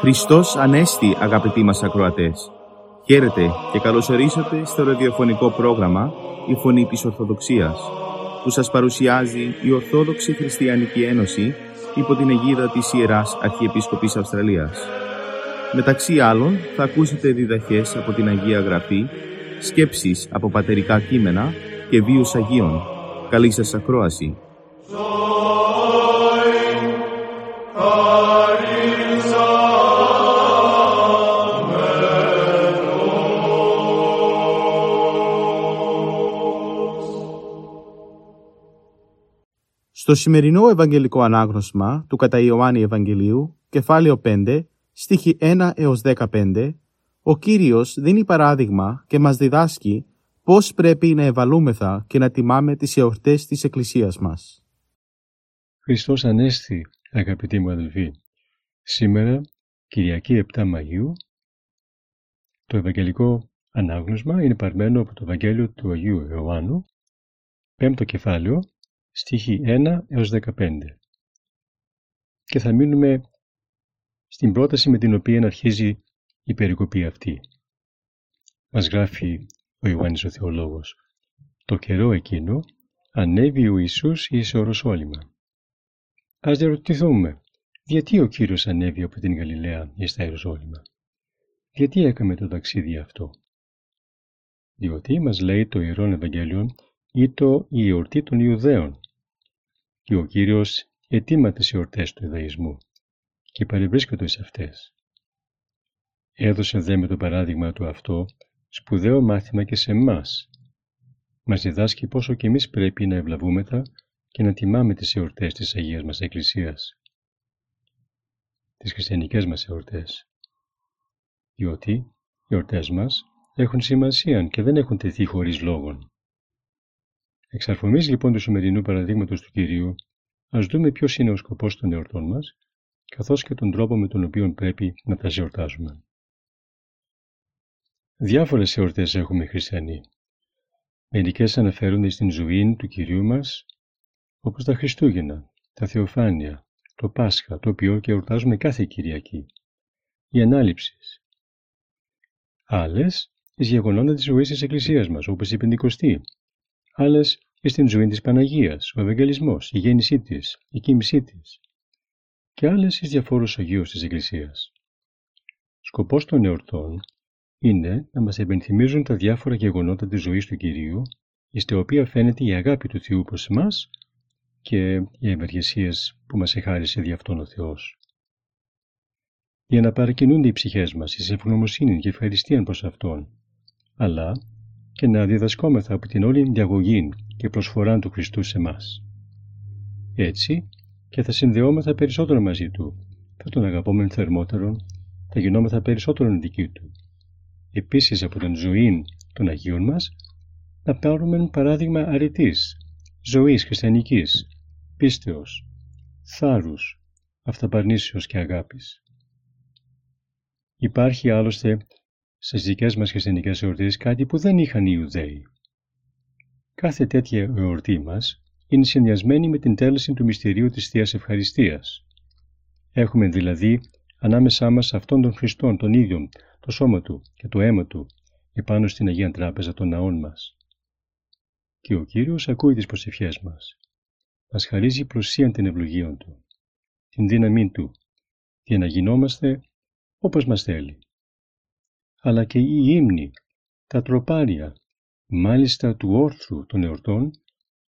Χριστός Ανέστη αγαπητοί μας ακροατές. Χαίρετε και καλωσορίσατε στο ραδιοφωνικό πρόγραμμα «Η Φωνή της Ορθοδοξίας» που σας παρουσιάζει η Ορθόδοξη Χριστιανική Ένωση υπό την αιγίδα της Ιεράς Αρχιεπίσκοπης Αυστραλίας. Μεταξύ άλλων θα ακούσετε διδαχές από την Αγία Γραφή, σκέψεις από πατερικά κείμενα και βίους Αγίων. Καλή σας ακρόαση. Στο σημερινό Ευαγγελικό Ανάγνωσμα του κατά Ιωάννη Ευαγγελίου, κεφάλαιο 5, στίχη 1 έως 15, ο Κύριος δίνει παράδειγμα και μας διδάσκει πώς πρέπει να ευαλούμεθα και να τιμάμε τις εορτές της Εκκλησίας μας. Χριστός Ανέστη, αγαπητοί μου αδελφοί. Σήμερα, Κυριακή 7 Μαγίου, το Ευαγγελικό Ανάγνωσμα είναι παρμένο από το Ευαγγέλιο του Αγίου Ιωάννου, πέμπτο κεφάλαιο, στίχη 1 έως 15. Και θα μείνουμε στην πρόταση με την οποία αρχίζει η περικοπή αυτή. Μας γράφει ο Ιωάννης ο Θεολόγος. Το καιρό εκείνο ανέβη ο Ιησούς εις Οροσόλυμα. Ας διαρωτηθούμε, γιατί ο Κύριος ανέβη από την Γαλιλαία εις τα Ιεροσόλυμα; Γιατί έκαμε το ταξίδι αυτό; Διότι μας λέει το Ιερόν Ευαγγέλιο ή το η εορτή των Ιουδαίων και ο Κύριος ετοίμα τις εορτές του Ιδαϊσμού και παρευρίσκονται σε αυτές. Έδωσε δε με το παράδειγμα του αυτό σπουδαίο μάθημα και σε εμάς. Μας διδάσκει πόσο και εμείς πρέπει να ευλαβούμεθα και να τιμάμε τις εορτές της Αγίας μας Εκκλησίας. Τις χριστιανικές μας εορτές. Διότι οι εορτές μας έχουν σημασία και δεν έχουν τεθεί χωρίς λόγων. Εξαρφωμής λοιπόν του σημερινού παραδείγματος του Κυρίου, ας δούμε ποιος είναι ο σκοπός των εορτών μας καθώς και τον τρόπο με τον οποίο πρέπει να τα εορτάζουμε. Διάφορες εορτές έχουμε οι χριστιανοί. Μερικές αναφέρονται στην ζωή του Κυρίου μας, όπως τα Χριστούγεννα, τα Θεοφάνεια, το Πάσχα, το οποίο και εορτάζουμε κάθε Κυριακή, οι Ανάληψεις. Άλλες, εις γεγονότα της ζωής της Εκκλησίας μας, όπως η Πεντηκοστή. Άλλες, εις την ζωή της Παναγίας, ο Ευαγγελισμός, η γέννησή της, η κοίμησή της και άλλες εις διαφόρους Αγίους της Εκκλησίας. Σκοπός των εορτών είναι να μας επενθυμίζουν τα διάφορα γεγονότα της ζωής του Κυρίου, εις τα οποία φαίνεται η αγάπη του Θεού προς εμάς και οι ευεργεσίες που μας εχάρισε δι' αυτόν ο Θεός. Για να παρακινούνται οι ψυχές μας εις ευγνωμοσύνη και ευχαριστία προς Αυτόν, αλλά και να διδασκόμεθα από την όλη διαγωγή και προσφορά του Χριστού σε μας. Έτσι, και θα συνδεόμεθα περισσότερο μαζί του. Θα τον αγαπούμε θερμότερο, θα γινόμεθα περισσότερο δικοί του. Επίσης από την ζωή των Αγίων μας, να πάρουμε παράδειγμα αρετής, ζωής χριστιανικής, πίστεως, θάρρους, αυταπαρνήσεως και αγάπης. Υπάρχει άλλωστε στις δικές μας χριστιανικές εορτές κάτι που δεν είχαν οι Ιουδαίοι. Κάθε τέτοια εορτή μας είναι συνδυασμένη με την τέλεση του μυστηρίου της Θείας Ευχαριστίας. Έχουμε δηλαδή ανάμεσά μας αυτόν τον Χριστόν, τον ίδιο, το σώμα Του και το αίμα Του, επάνω στην Αγία Τράπεζα των ναών μας. Και ο Κύριος ακούει τις προσευχές μας. Μας χαρίζει προσίαν την ευλογία Του, την δύναμή Του, για να γινόμαστε όπως μας θέλει. Αλλά και οι ύμνοι, τα τροπάρια, μάλιστα του όρθρου των εορτών,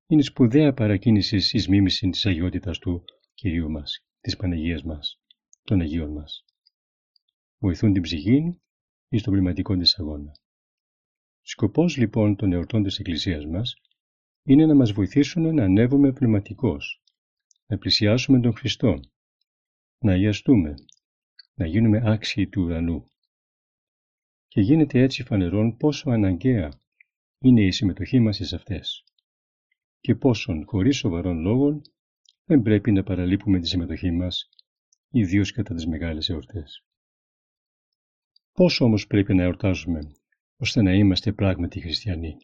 είναι σπουδαία παρακίνηση εις μίμηση της αγιότητας του Κυρίου μας, της Παναγίας μας, των Αγίων μας. Βοηθούν την ψυχή εις τον πνευματικό της αγώνα. Σκοπός λοιπόν των εορτών της Εκκλησίας μας είναι να μας βοηθήσουν να ανέβουμε πνευματικώς, να πλησιάσουμε τον Χριστό, να αγιαστούμε, να γίνουμε άξιοι του ουρανού. Και γίνεται έτσι φανερόν πόσο αναγκαία είναι η συμμετοχή μας σε αυτές και πόσον χωρίς σοβαρών λόγων δεν πρέπει να παραλείπουμε τη συμμετοχή μας, ιδίως κατά τις μεγάλες εορτές. Πόσο όμως πρέπει να εορτάζουμε, ώστε να είμαστε πράγματι χριστιανοί;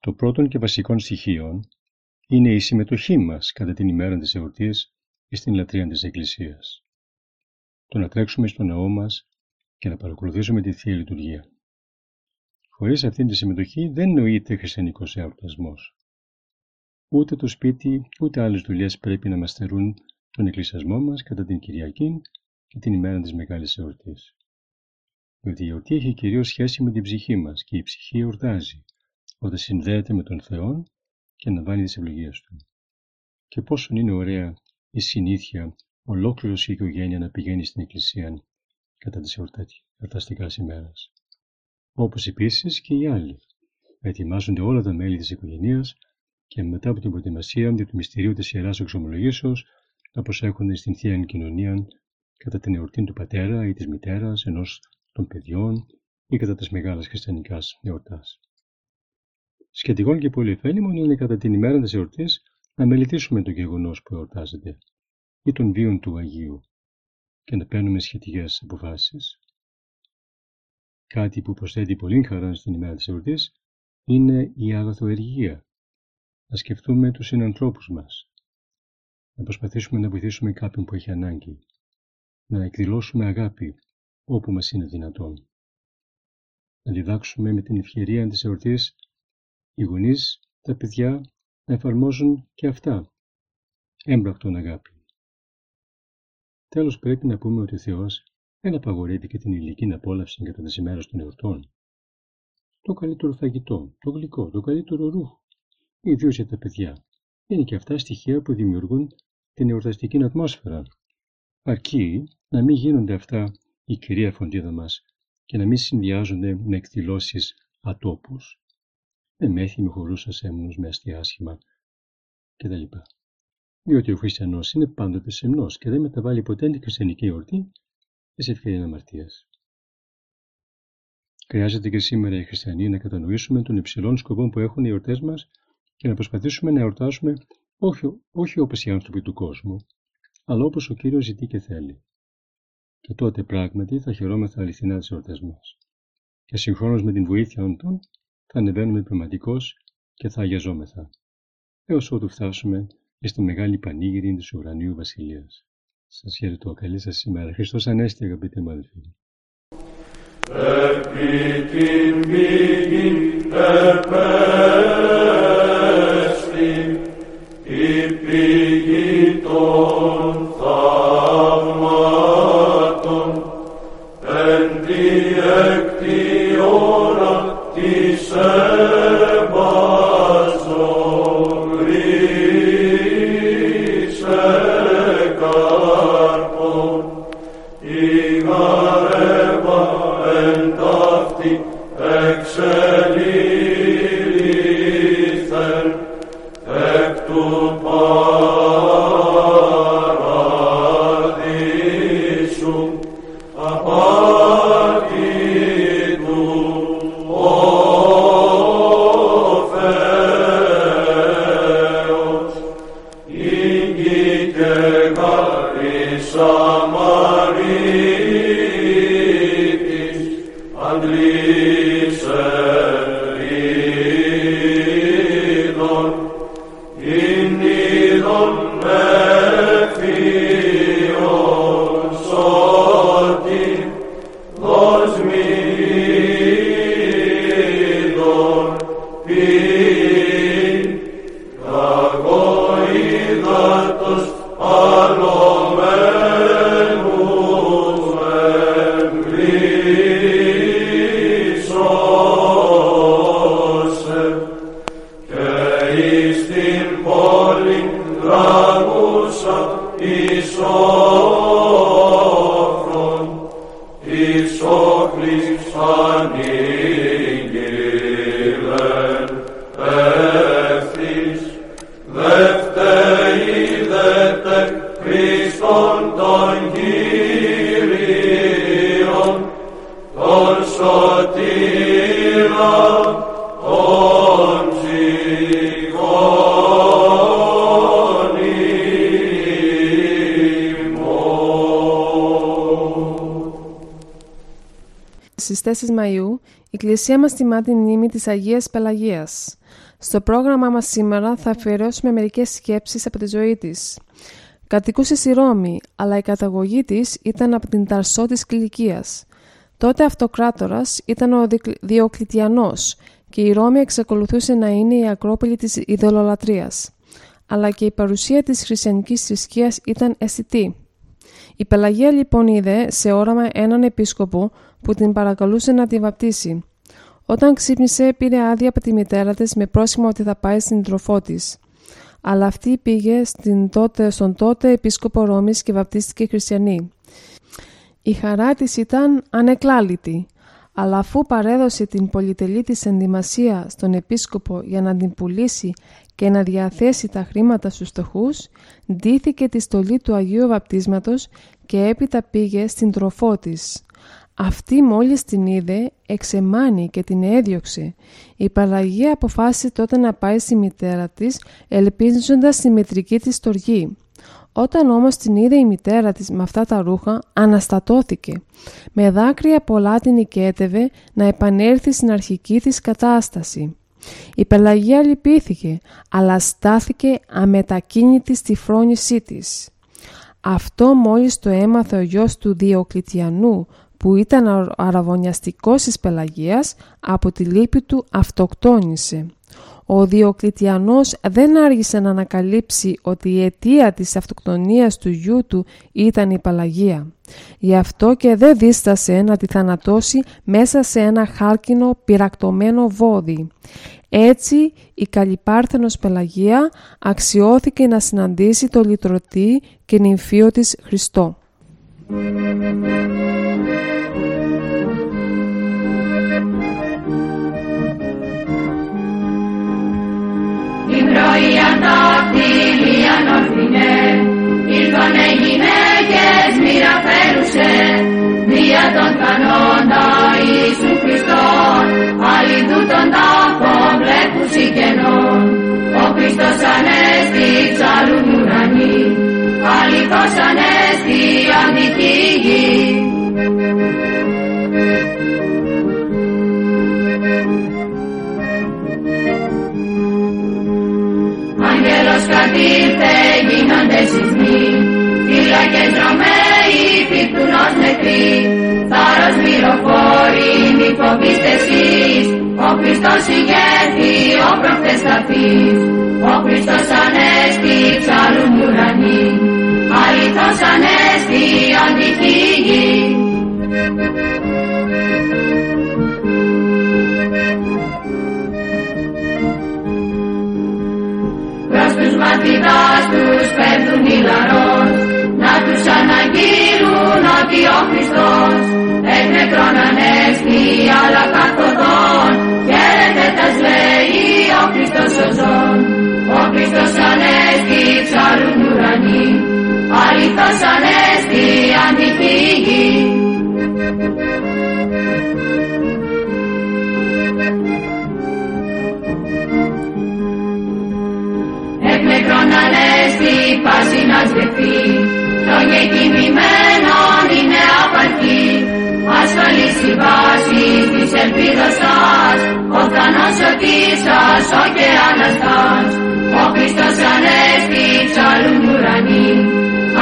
Το πρώτον και βασικό στοιχείο είναι η συμμετοχή μας κατά την ημέρα της εορτής στην λατρεία της Εκκλησίας. Το να τρέξουμε στο ναό μας και να παρακολουθήσουμε τη Θεία Λειτουργία. Χωρίς αυτή τη συμμετοχή δεν νοείται χριστιανικός εορτασμός. Ούτε το σπίτι, ούτε άλλες δουλειές πρέπει να μας θερούν τον εκκλησιασμό μας κατά την Κυριακή και την ημέρα της Μεγάλης Εορτής. Διότι η εορτή έχει κυρίως σχέση με την ψυχή μας και η ψυχή εορτάζει, όταν συνδέεται με τον Θεό και αναβάνει τις ευλογίες Του. Και πόσο είναι ωραία η συνήθεια ολόκληρος η οικογένεια να πηγαίνει στην εκκλησία κατά τις εορταστικά ημέρας. Όπως επίσης και οι άλλοι. Ετοιμάζονται όλα τα μέλη της οικογένειας και μετά από την προετοιμασία του μυστηρίου της Ιεράς Εξομολογήσεως να προσέχονται στην Θεία Κοινωνία κατά την εορτή του πατέρα ή της μητέρας ενός των παιδιών ή κατά τις μεγάλες χριστιανικάς εορτάς. Σχετικό και πολύ ωφέλιμο είναι κατά την ημέρα της εορτής να μελετήσουμε το γεγονός που εορτάζεται ή των βίων του Αγίου και να παίρνουμε σχετικές αποφάσεις. Κάτι που προσθέτει πολύ χαρά στην ημέρα της εορτής είναι η αγαθοεργία. Να σκεφτούμε τους συνανθρώπους μας. Να προσπαθήσουμε να βοηθήσουμε κάποιον που έχει ανάγκη. Να εκδηλώσουμε αγάπη όπου μας είναι δυνατόν. Να διδάξουμε με την ευκαιρία της εορτής οι γονείς, τα παιδιά να εφαρμόζουν και αυτά έμπρακτον αγάπη. Τέλος πρέπει να πούμε ότι ο Θεός δεν απαγορεύει και την ηλική απόλαυση κατά τις ημέρες των εορτών. Το καλύτερο φαγητό, το γλυκό, το καλύτερο ρούχο, ιδίω για τα παιδιά, είναι και αυτά στοιχεία που δημιουργούν την εορταστική ατμόσφαιρα. Αρκεί να μην γίνονται αυτά η κυρία φροντίδα μας και να μην συνδυάζονται με εκδηλώσεις ατόπους, με μέθη, με χορούς έμνους, με αστεία άσχημα κτλ. Διότι ο χριστιανός είναι πάντοτε σεμνός και δεν μεταβάλλει ποτέ την χριστιανική εορτή σε ευκαιρία αμαρτίας. Χρειάζεται και σήμερα οι χριστιανοί να κατανοήσουμε τον υψηλών σκοπό που έχουν οι εορτές μας και να προσπαθήσουμε να εορτάσουμε όχι, όχι όπως οι άνθρωποι του κόσμου, αλλά όπως ο κύριος ζητεί και θέλει. Και τότε πράγματι θα χαιρόμεθα αληθινά τις εορτές μας. Και συγχρόνως με την βοήθεια των θα ανεβαίνουμε πραγματικώ και θα αγιαζόμεθα. Έως ότου φτάσουμε στη μεγάλη πανήγυρη της ουρανίου βασιλείας. Σας χαιρετώ. Καλή σας ημέρα. Χριστός Ανέστη αγαπητοί μου αδελφοί. Επί την πηγή Amen. εις την πόλη τραγούσα εις Στις 4 Μαΐου, η Εκκλησία μας τιμά την μνήμη της Αγίας Πελαγίας. Στο πρόγραμμά μας σήμερα θα αφιερώσουμε μερικές σκέψεις από τη ζωή της. Κατοικούσε στη Ρώμη, αλλά η καταγωγή της ήταν από την Ταρσό της Κιλικίας. Τότε αυτοκράτορας ήταν ο Διοκλητιανός και η Ρώμη εξακολουθούσε να είναι η ακρόπολη της ειδωλολατρίας. Αλλά και η παρουσία της χριστιανικής θρησκείας ήταν αισθητή. Η Πελαγία λοιπόν είδε σε όραμα έναν επίσκοπο που την παρακαλούσε να τη βαπτίσει. Όταν ξύπνησε πήρε άδεια από τη μητέρα της με πρόσημο ότι θα πάει στην τροφό της. Αλλά αυτή πήγε στην τότε, στον τότε επίσκοπο Ρώμης και βαπτίστηκε χριστιανή. Η χαρά της ήταν ανεκλάλητη, αλλά αφού παρέδωσε την πολυτελή της ενδυμασία στον επίσκοπο για να την πουλήσει και να διαθέσει τα χρήματα στους φτωχούς, ντύθηκε τη στολή του Αγίου Βαπτίσματος και έπειτα πήγε στην τροφό της. Αυτή μόλις την είδε, εξεμάνει και την έδιωξε. Η Παλαγία αποφάσισε τότε να πάει στη μητέρα της, ελπίζοντας τη μητρική της στοργή. Όταν όμως την είδε η μητέρα της με αυτά τα ρούχα, αναστατώθηκε. Με δάκρυα πολλά την οικέτευε να επανέλθει στην αρχική της κατάσταση. Η Πελαγία λυπήθηκε, αλλά στάθηκε αμετακίνητη στη φρόνησή της. Αυτό μόλις το έμαθε ο γιος του Διοκλητιανού, που ήταν αραβωνιαστικός της Πελαγίας, από τη λύπη του αυτοκτόνησε. Ο Διοκλητιανός δεν άργησε να ανακαλύψει ότι η αιτία της αυτοκτονίας του γιού του ήταν η Παλαγία. Γι' αυτό και δεν δίστασε να τη θανατώσει μέσα σε ένα χάλκινο πυρακτωμένο βόδι. Έτσι η Καλυπάρθενος Πελαγία αξιώθηκε να συναντήσει το λυτρωτή και νυμφίο της Χριστό. Πρωία τα κτήλια νορφινέ, ήρθανε γυναίκες μοίρα φέρουσε, δια τον κανόντα Ιησού Χριστόν, αλληλού τον τάφο βλέπουσι κενών. Ο Χριστός ανέστη ψαλούν ουρανοί, αληθώς ανέστη αντική γη. Ως νεκροί θάρρος μυροφόροι μη φοβήστε εσείς ο Χριστός ηγέθη ο προφτές ο Χριστός ανέστη ψάλουν ουρανοί αληθώς ανέστη αντική μαθητάς τους πέφτουν οι λαρός. να τους αναγγείλουν ότι ο Χριστός εκ νεκρών ανέστη αλλά καθοδόν χαίρετε τας λέει ο Χριστός ο ζών ο Χριστός ανέστη ψάλουν ουρανοί αληθώς ανέστη αντιφύγη ανέστη πάση να σβηθεί. Λόγια κοιμημένων βάση της ελπίδας σας ο θανός ο σας ο και Αναστάς. Ο Χριστός ανέστη ψαλούν ουρανοί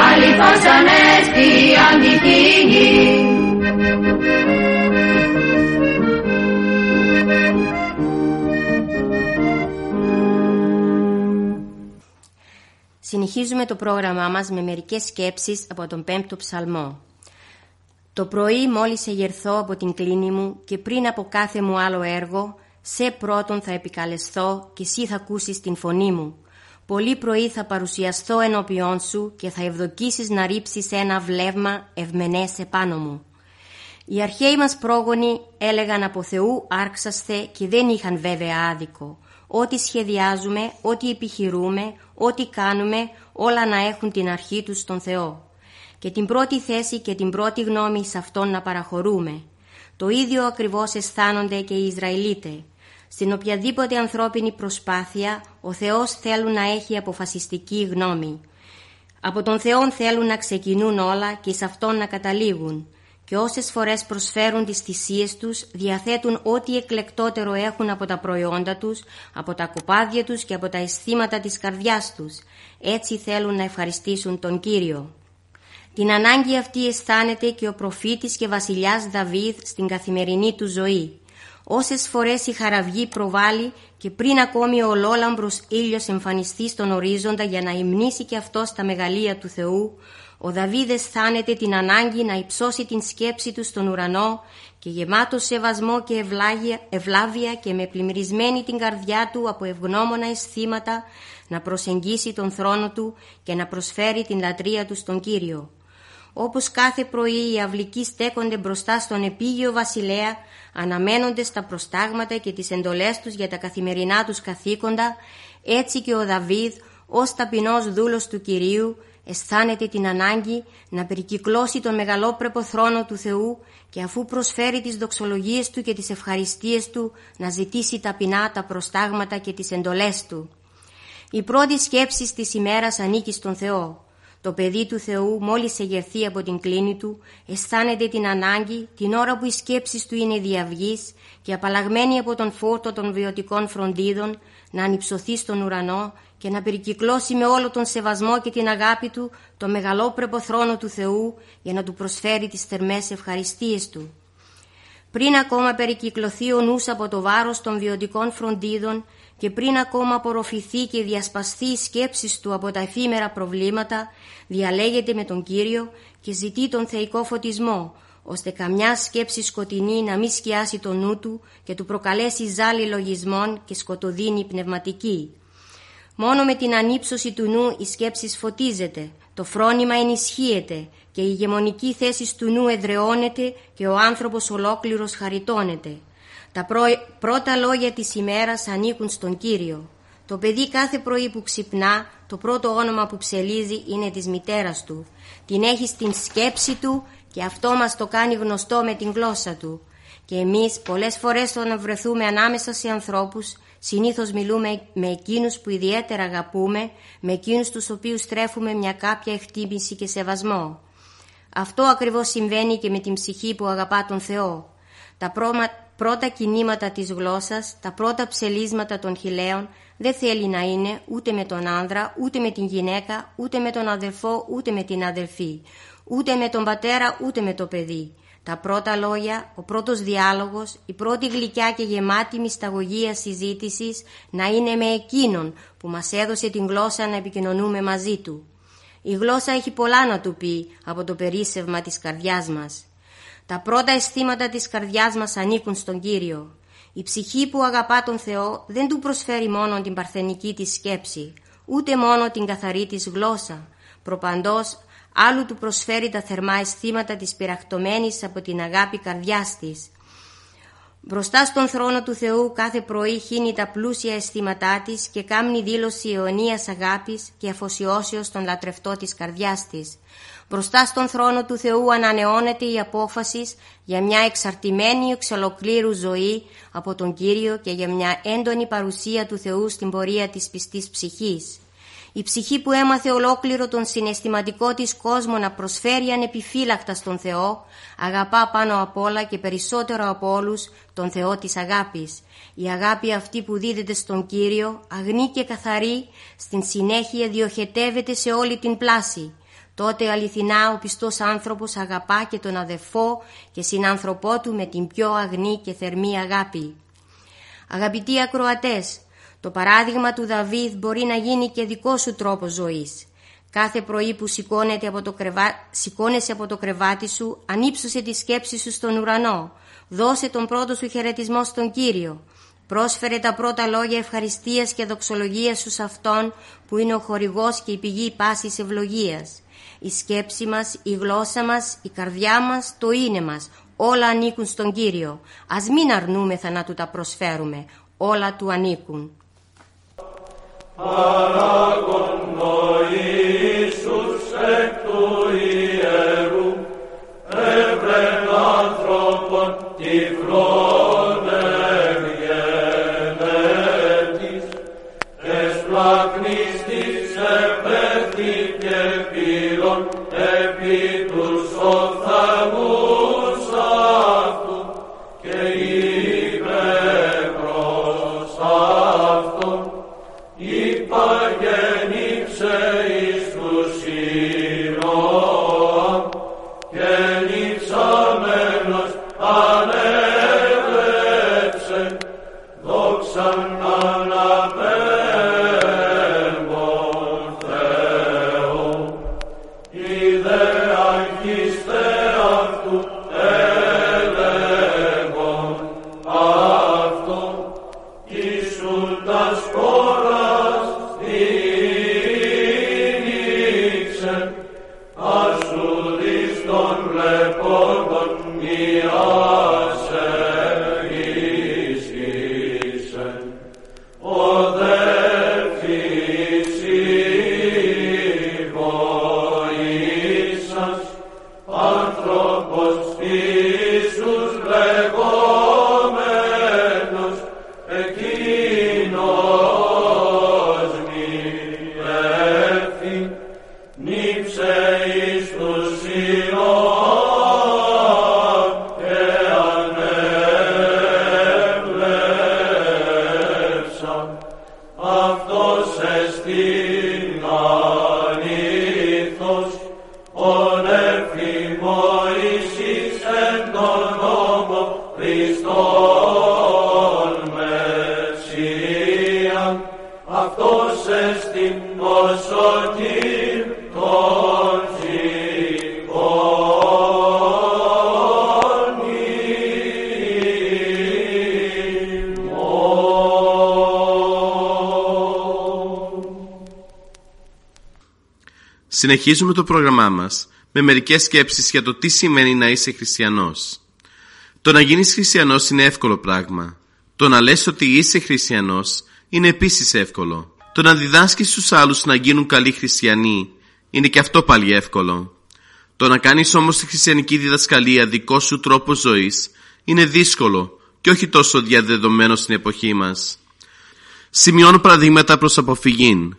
αληθώς ανέστη αντιχήγη Συνεχίζουμε το πρόγραμμά μας με μερικές σκέψεις από τον πέμπτο ψαλμό. Το πρωί μόλις εγερθώ από την κλίνη μου και πριν από κάθε μου άλλο έργο, σε πρώτον θα επικαλεσθώ και εσύ θα ακούσεις την φωνή μου. Πολύ πρωί θα παρουσιαστώ ενώπιόν σου και θα ευδοκίσεις να ρίψεις ένα βλέμμα ευμενές επάνω μου. Οι αρχαίοι μας πρόγονοι έλεγαν από Θεού άρξαστε και δεν είχαν βέβαια άδικο. Ό,τι σχεδιάζουμε, ό,τι επιχειρούμε, ό,τι κάνουμε, όλα να έχουν την αρχή τους στον Θεό. Και την πρώτη θέση και την πρώτη γνώμη σε Αυτόν να παραχωρούμε. Το ίδιο ακριβώς αισθάνονται και οι Ισραηλίτες. Στην οποιαδήποτε ανθρώπινη προσπάθεια, ο Θεός θέλουν να έχει αποφασιστική γνώμη. Από τον Θεό θέλουν να ξεκινούν όλα και σε Αυτόν να καταλήγουν. και όσες φορές προσφέρουν τις θυσίες τους, διαθέτουν ό,τι εκλεκτότερο έχουν από τα προϊόντα τους, από τα κοπάδια τους και από τα αισθήματα της καρδιάς τους. Έτσι θέλουν να ευχαριστήσουν τον Κύριο. Την ανάγκη αυτή αισθάνεται και ο προφήτης και βασιλιάς Δαβίδ στην καθημερινή του ζωή. Όσες φορές η χαραυγή προβάλλει και πριν ακόμη ο ολόλαμπρος ήλιος εμφανιστεί στον ορίζοντα για να υμνήσει και αυτός στα μεγαλεία του Θεού, ο Δαβίδ αισθάνεται την ανάγκη να υψώσει την σκέψη του στον ουρανό και γεμάτο σεβασμό και ευλάβεια και με πλημμυρισμένη την καρδιά του από ευγνώμονα αισθήματα να προσεγγίσει τον θρόνο του και να προσφέρει την λατρεία του στον Κύριο. Όπως κάθε πρωί οι αυλικοί στέκονται μπροστά στον επίγειο βασιλέα, αναμένονται στα προστάγματα και τις εντολές τους για τα καθημερινά τους καθήκοντα, έτσι και ο Δαβίδ, ως ταπεινός δούλος του Κυρίου, αισθάνεται την ανάγκη να περικυκλώσει τον μεγαλόπρεπο θρόνο του Θεού και αφού προσφέρει τις δοξολογίες του και τις ευχαριστίες του να ζητήσει ταπεινά τα προστάγματα και τις εντολές του. Η πρώτη σκέψη της ημέρας ανήκει στον Θεό. Το παιδί του Θεού μόλις εγερθεί από την κλίνη του αισθάνεται την ανάγκη την ώρα που οι σκέψεις του είναι διαυγής και απαλλαγμένη από τον φόρτο των βιωτικών φροντίδων να ανυψωθεί στον ουρανό και να περικυκλώσει με όλο τον σεβασμό και την αγάπη του το μεγαλόπρεπο θρόνο του Θεού για να του προσφέρει τις θερμές ευχαριστίες του. Πριν ακόμα περικυκλωθεί ο νους από το βάρος των βιωτικών φροντίδων και πριν ακόμα απορροφηθεί και διασπαστεί η σκέψη του από τα εφήμερα προβλήματα, διαλέγεται με τον Κύριο και ζητεί τον θεϊκό φωτισμό, ώστε καμιά σκέψη σκοτεινή να μην σκιάσει το νου του και του προκαλέσει ζάλη λογισμών και σκοτωδίνη πνευματική. Μόνο με την ανύψωση του νου η σκέψη φωτίζεται, το φρόνημα ενισχύεται και η ηγεμονική θέση του νου εδρεώνεται και ο άνθρωπος ολόκληρος χαριτώνεται. Τα πρώτα λόγια της ημέρας ανήκουν στον Κύριο. Το παιδί κάθε πρωί που ξυπνά, το πρώτο όνομα που ψελίζει είναι της μητέρας του. Την έχει στην σκέψη του και αυτό μας το κάνει γνωστό με την γλώσσα του. Και εμείς πολλές φορές όταν βρεθούμε ανάμεσα σε ανθρώπους, συνήθως μιλούμε με εκείνους που ιδιαίτερα αγαπούμε, με εκείνους τους οποίους τρέφουμε μια κάποια εκτίμηση και σεβασμό. Αυτό ακριβώς συμβαίνει και με την ψυχή που αγαπά τον Θεό. Τα πρώτα κινήματα της γλώσσας, τα πρώτα ψελίσματα των χιλέων δεν θέλει να είναι ούτε με τον άνδρα, ούτε με την γυναίκα, ούτε με τον αδελφό, ούτε με την αδελφή, ούτε με τον πατέρα, ούτε με το παιδί. Τα πρώτα λόγια, ο πρώτος διάλογος, η πρώτη γλυκιά και γεμάτη μυσταγωγία συζήτησης να είναι με εκείνον που μας έδωσε την γλώσσα να επικοινωνούμε μαζί του. Η γλώσσα έχει πολλά να του πει από το περίσσευμα της καρδιάς μας. Τα πρώτα αισθήματα της καρδιάς μας ανήκουν στον Κύριο. Η ψυχή που αγαπά τον Θεό δεν του προσφέρει μόνο την παρθενική της σκέψη, ούτε μόνο την καθαρή της γλώσσα. Προπαντός, άλλου του προσφέρει τα θερμά αισθήματα της πειραχτωμένης από την αγάπη καρδιάς της. Μπροστά στον θρόνο του Θεού κάθε πρωί χύνει τα πλούσια αισθήματά της και κάμνει δήλωση αιωνίας αγάπης και αφοσιώσεως στον λατρευτό της καρδιάς της. Μπροστά στον θρόνο του Θεού ανανεώνεται η απόφαση για μια εξαρτημένη εξ ολοκλήρου ζωή από τον Κύριο και για μια έντονη παρουσία του Θεού στην πορεία της πιστής ψυχής. Η ψυχή που έμαθε ολόκληρο τον συναισθηματικό της κόσμο να προσφέρει ανεπιφύλακτα στον Θεό, αγαπά πάνω απ' όλα και περισσότερο από όλους τον Θεό της αγάπης. Η αγάπη αυτή που δίδεται στον Κύριο, αγνή και καθαρή, στην συνέχεια διοχετεύεται σε όλη την πλάση. Τότε αληθινά ο πιστός άνθρωπος αγαπά και τον αδεφό και συνάνθρωπό του με την πιο αγνή και θερμή αγάπη. Αγαπητοί ακροατές, το παράδειγμα του Δαβίδ μπορεί να γίνει και δικό σου τρόπος ζωής. Κάθε πρωί που από το κρεβά... σηκώνεσαι από το κρεβάτι σου, ανύψωσε τη σκέψη σου στον ουρανό. Δώσε τον πρώτο σου χαιρετισμό στον Κύριο. Πρόσφερε τα πρώτα λόγια ευχαριστίας και δοξολογίας σου σε Αυτόν που είναι ο χορηγός και η πηγή πάσης ευλογίας. Η σκέψη μας, η γλώσσα μας, η καρδιά μας, το είναι μας. Όλα ανήκουν στον Κύριο. Ας μην αρνούμεθα να Του τα προσφέρουμε. Όλα Του ανήκουν. επί und das Συνεχίζουμε το πρόγραμμά μας με μερικές σκέψεις για το τι σημαίνει να είσαι χριστιανός. Το να γίνεις χριστιανός είναι εύκολο πράγμα. Το να λες ότι είσαι χριστιανός είναι επίσης εύκολο. Το να διδάσκεις στους άλλους να γίνουν καλοί χριστιανοί είναι και αυτό πάλι εύκολο. Το να κάνεις όμως τη χριστιανική διδασκαλία δικό σου τρόπο ζωής είναι δύσκολο και όχι τόσο διαδεδομένο στην εποχή μας. Σημειώνω παραδείγματα προς αποφυγήν.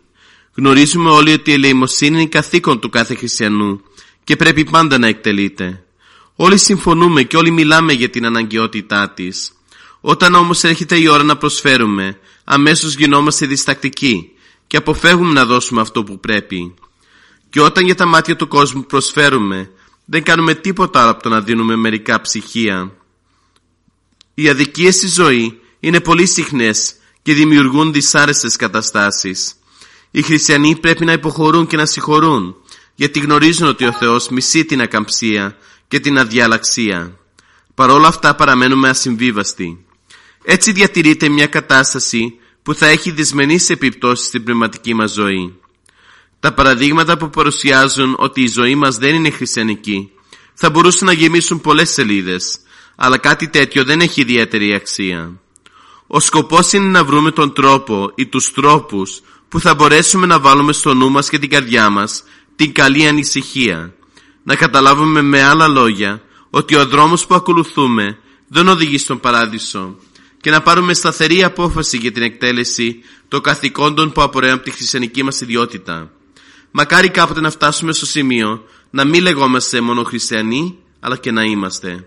Γνωρίζουμε όλοι ότι η ελεημοσύνη είναι καθήκον του κάθε χριστιανού και πρέπει πάντα να εκτελείται. Όλοι συμφωνούμε και όλοι μιλάμε για την αναγκαιότητά της. Όταν όμως έρχεται η ώρα να προσφέρουμε, αμέσως γινόμαστε διστακτικοί και αποφεύγουμε να δώσουμε αυτό που πρέπει. Και όταν για τα μάτια του κόσμου προσφέρουμε, δεν κάνουμε τίποτα άλλο από το να δίνουμε μερικά ψυχία. Οι αδικίες στη ζωή είναι πολύ συχνές και δημιουργούν δυσάρεστες καταστάσεις. Οι χριστιανοί πρέπει να υποχωρούν και να συγχωρούν, γιατί γνωρίζουν ότι ο Θεός μισεί την ακαμψία και την αδιαλαξία. Παρόλα αυτά παραμένουμε ασυμβίβαστοι. Έτσι διατηρείται μια κατάσταση που θα έχει δυσμενείς επιπτώσεις στην πνευματική μας ζωή. Τα παραδείγματα που παρουσιάζουν ότι η ζωή μας δεν είναι χριστιανική θα μπορούσαν να γεμίσουν πολλές σελίδες, αλλά κάτι τέτοιο δεν έχει ιδιαίτερη αξία. Ο σκοπός είναι να βρούμε τον τρόπο ή τους τρόπους που θα μπορέσουμε να βάλουμε στο νου μας και την καρδιά μας την καλή ανησυχία. Να καταλάβουμε με άλλα λόγια ότι ο δρόμος που ακολουθούμε δεν οδηγεί στον παράδεισο και να πάρουμε σταθερή απόφαση για την εκτέλεση των καθηκόντων που απορρέουν από τη χριστιανική μας ιδιότητα. Μακάρι κάποτε να φτάσουμε στο σημείο να μην λεγόμαστε μόνο χριστιανοί αλλά και να είμαστε.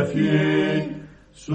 ευχή σου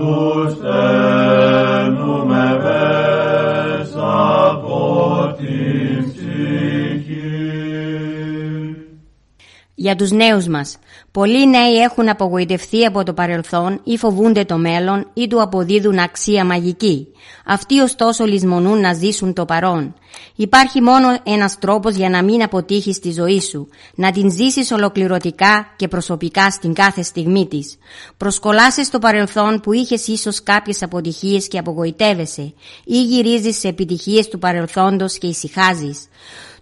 Για τους νέους μας. Πολλοί νέοι έχουν απογοητευτεί από το παρελθόν ή φοβούνται το μέλλον ή του αποδίδουν αξία μαγική. Αυτοί ωστόσο λησμονούν να ζήσουν το παρόν. Υπάρχει μόνο ένας τρόπος για να μην αποτύχεις τη ζωή σου, να την ζήσεις ολοκληρωτικά και προσωπικά στην κάθε στιγμή της. Προσκολάσαι στο παρελθόν που είχες ίσως κάποιες αποτυχίες και απογοητεύεσαι ή γυρίζεις σε επιτυχίες του παρελθόντος και ησυχάζεις.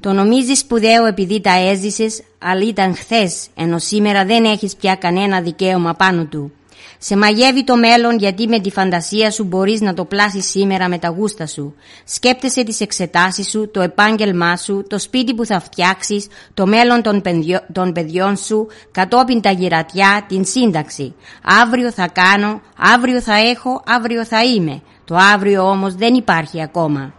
Το νομίζεις σπουδαίο επειδή τα έζησες, αλλά ήταν χθες, ενώ σήμερα δεν έχεις πια κανένα δικαίωμα πάνω του. Σε μαγεύει το μέλλον γιατί με τη φαντασία σου μπορείς να το πλάσεις σήμερα με τα γούστα σου. Σκέπτεσαι τις εξετάσεις σου, το επάγγελμά σου, το σπίτι που θα φτιάξεις, το μέλλον των, παιδιό, των παιδιών σου, κατόπιν τα γυρατιά, την σύνταξη. Αύριο θα κάνω, αύριο θα έχω, αύριο θα είμαι. Το αύριο όμως δεν υπάρχει ακόμα.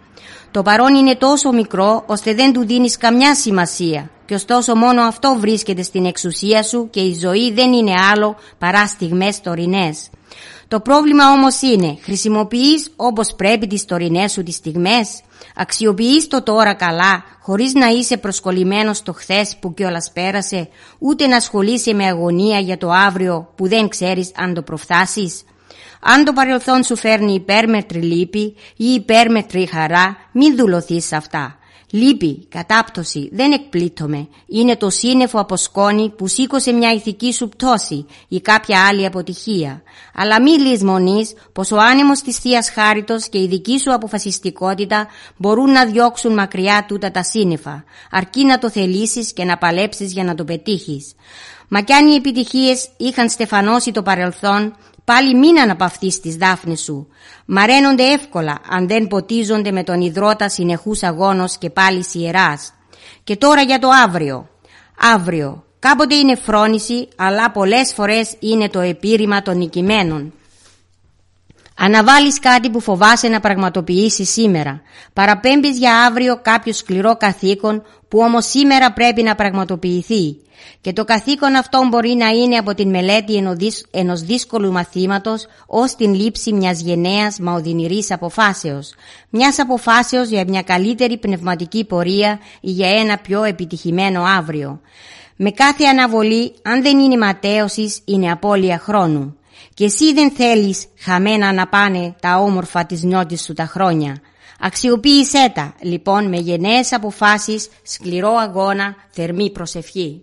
Το παρόν είναι τόσο μικρό ώστε δεν του δίνεις καμιά σημασία και ωστόσο μόνο αυτό βρίσκεται στην εξουσία σου και η ζωή δεν είναι άλλο παρά στιγμές τωρινές. Το πρόβλημα όμως είναι, χρησιμοποιείς όπως πρέπει τις τωρινές σου τις στιγμές, αξιοποιείς το τώρα καλά, χωρίς να είσαι προσκολλημένος στο χθες που κιόλας πέρασε, ούτε να ασχολείσαι με αγωνία για το αύριο που δεν ξέρεις αν το προφθάσεις. Αν το παρελθόν σου φέρνει υπέρμετρη λύπη ή υπέρμετρη χαρά, μην δουλωθείς σε αυτά. Λύπη, κατάπτωση, δεν εκπλήττομαι. Είναι το σύννεφο από σκόνη που σήκωσε μια ηθική σου πτώση ή κάποια άλλη αποτυχία. Αλλά μη λησμονείς πως ο άνεμος της θείας Χάριτος και η δική σου αποφασιστικότητα μπορούν να διώξουν μακριά τούτα τα σύννεφα, αρκεί να το θελήσεις και να παλέψεις για να το πετύχεις. Μα κι αν οι επιτυχίες είχαν στεφανώσει το παρελθόν, Πάλι μην αναπαυθείς τις δάφνες σου. Μαραίνονται εύκολα αν δεν ποτίζονται με τον υδρότα συνεχούς αγώνος και πάλι ιεράς. Και τώρα για το αύριο. Αύριο. Κάποτε είναι φρόνηση, αλλά πολλές φορές είναι το επίρρημα των νικημένων. Αναβάλεις κάτι που φοβάσαι να πραγματοποιήσεις σήμερα. Παραπέμπεις για αύριο κάποιο σκληρό καθήκον που όμως σήμερα πρέπει να πραγματοποιηθεί. Και το καθήκον αυτό μπορεί να είναι από την μελέτη ενός δύσκολου μαθήματος ως την λήψη μιας γενναίας μα οδυνηρής αποφάσεως. Μιας αποφάσεως για μια καλύτερη πνευματική πορεία ή για ένα πιο επιτυχημένο αύριο. Με κάθε αναβολή, αν δεν είναι ματέωσης, είναι απώλεια χρόνου. Και εσύ δεν θέλεις χαμένα να πάνε τα όμορφα της νιώτης σου τα χρόνια. Αξιοποίησέ τα, λοιπόν, με γενναίες αποφάσεις, σκληρό αγώνα, θερμή προσευχή.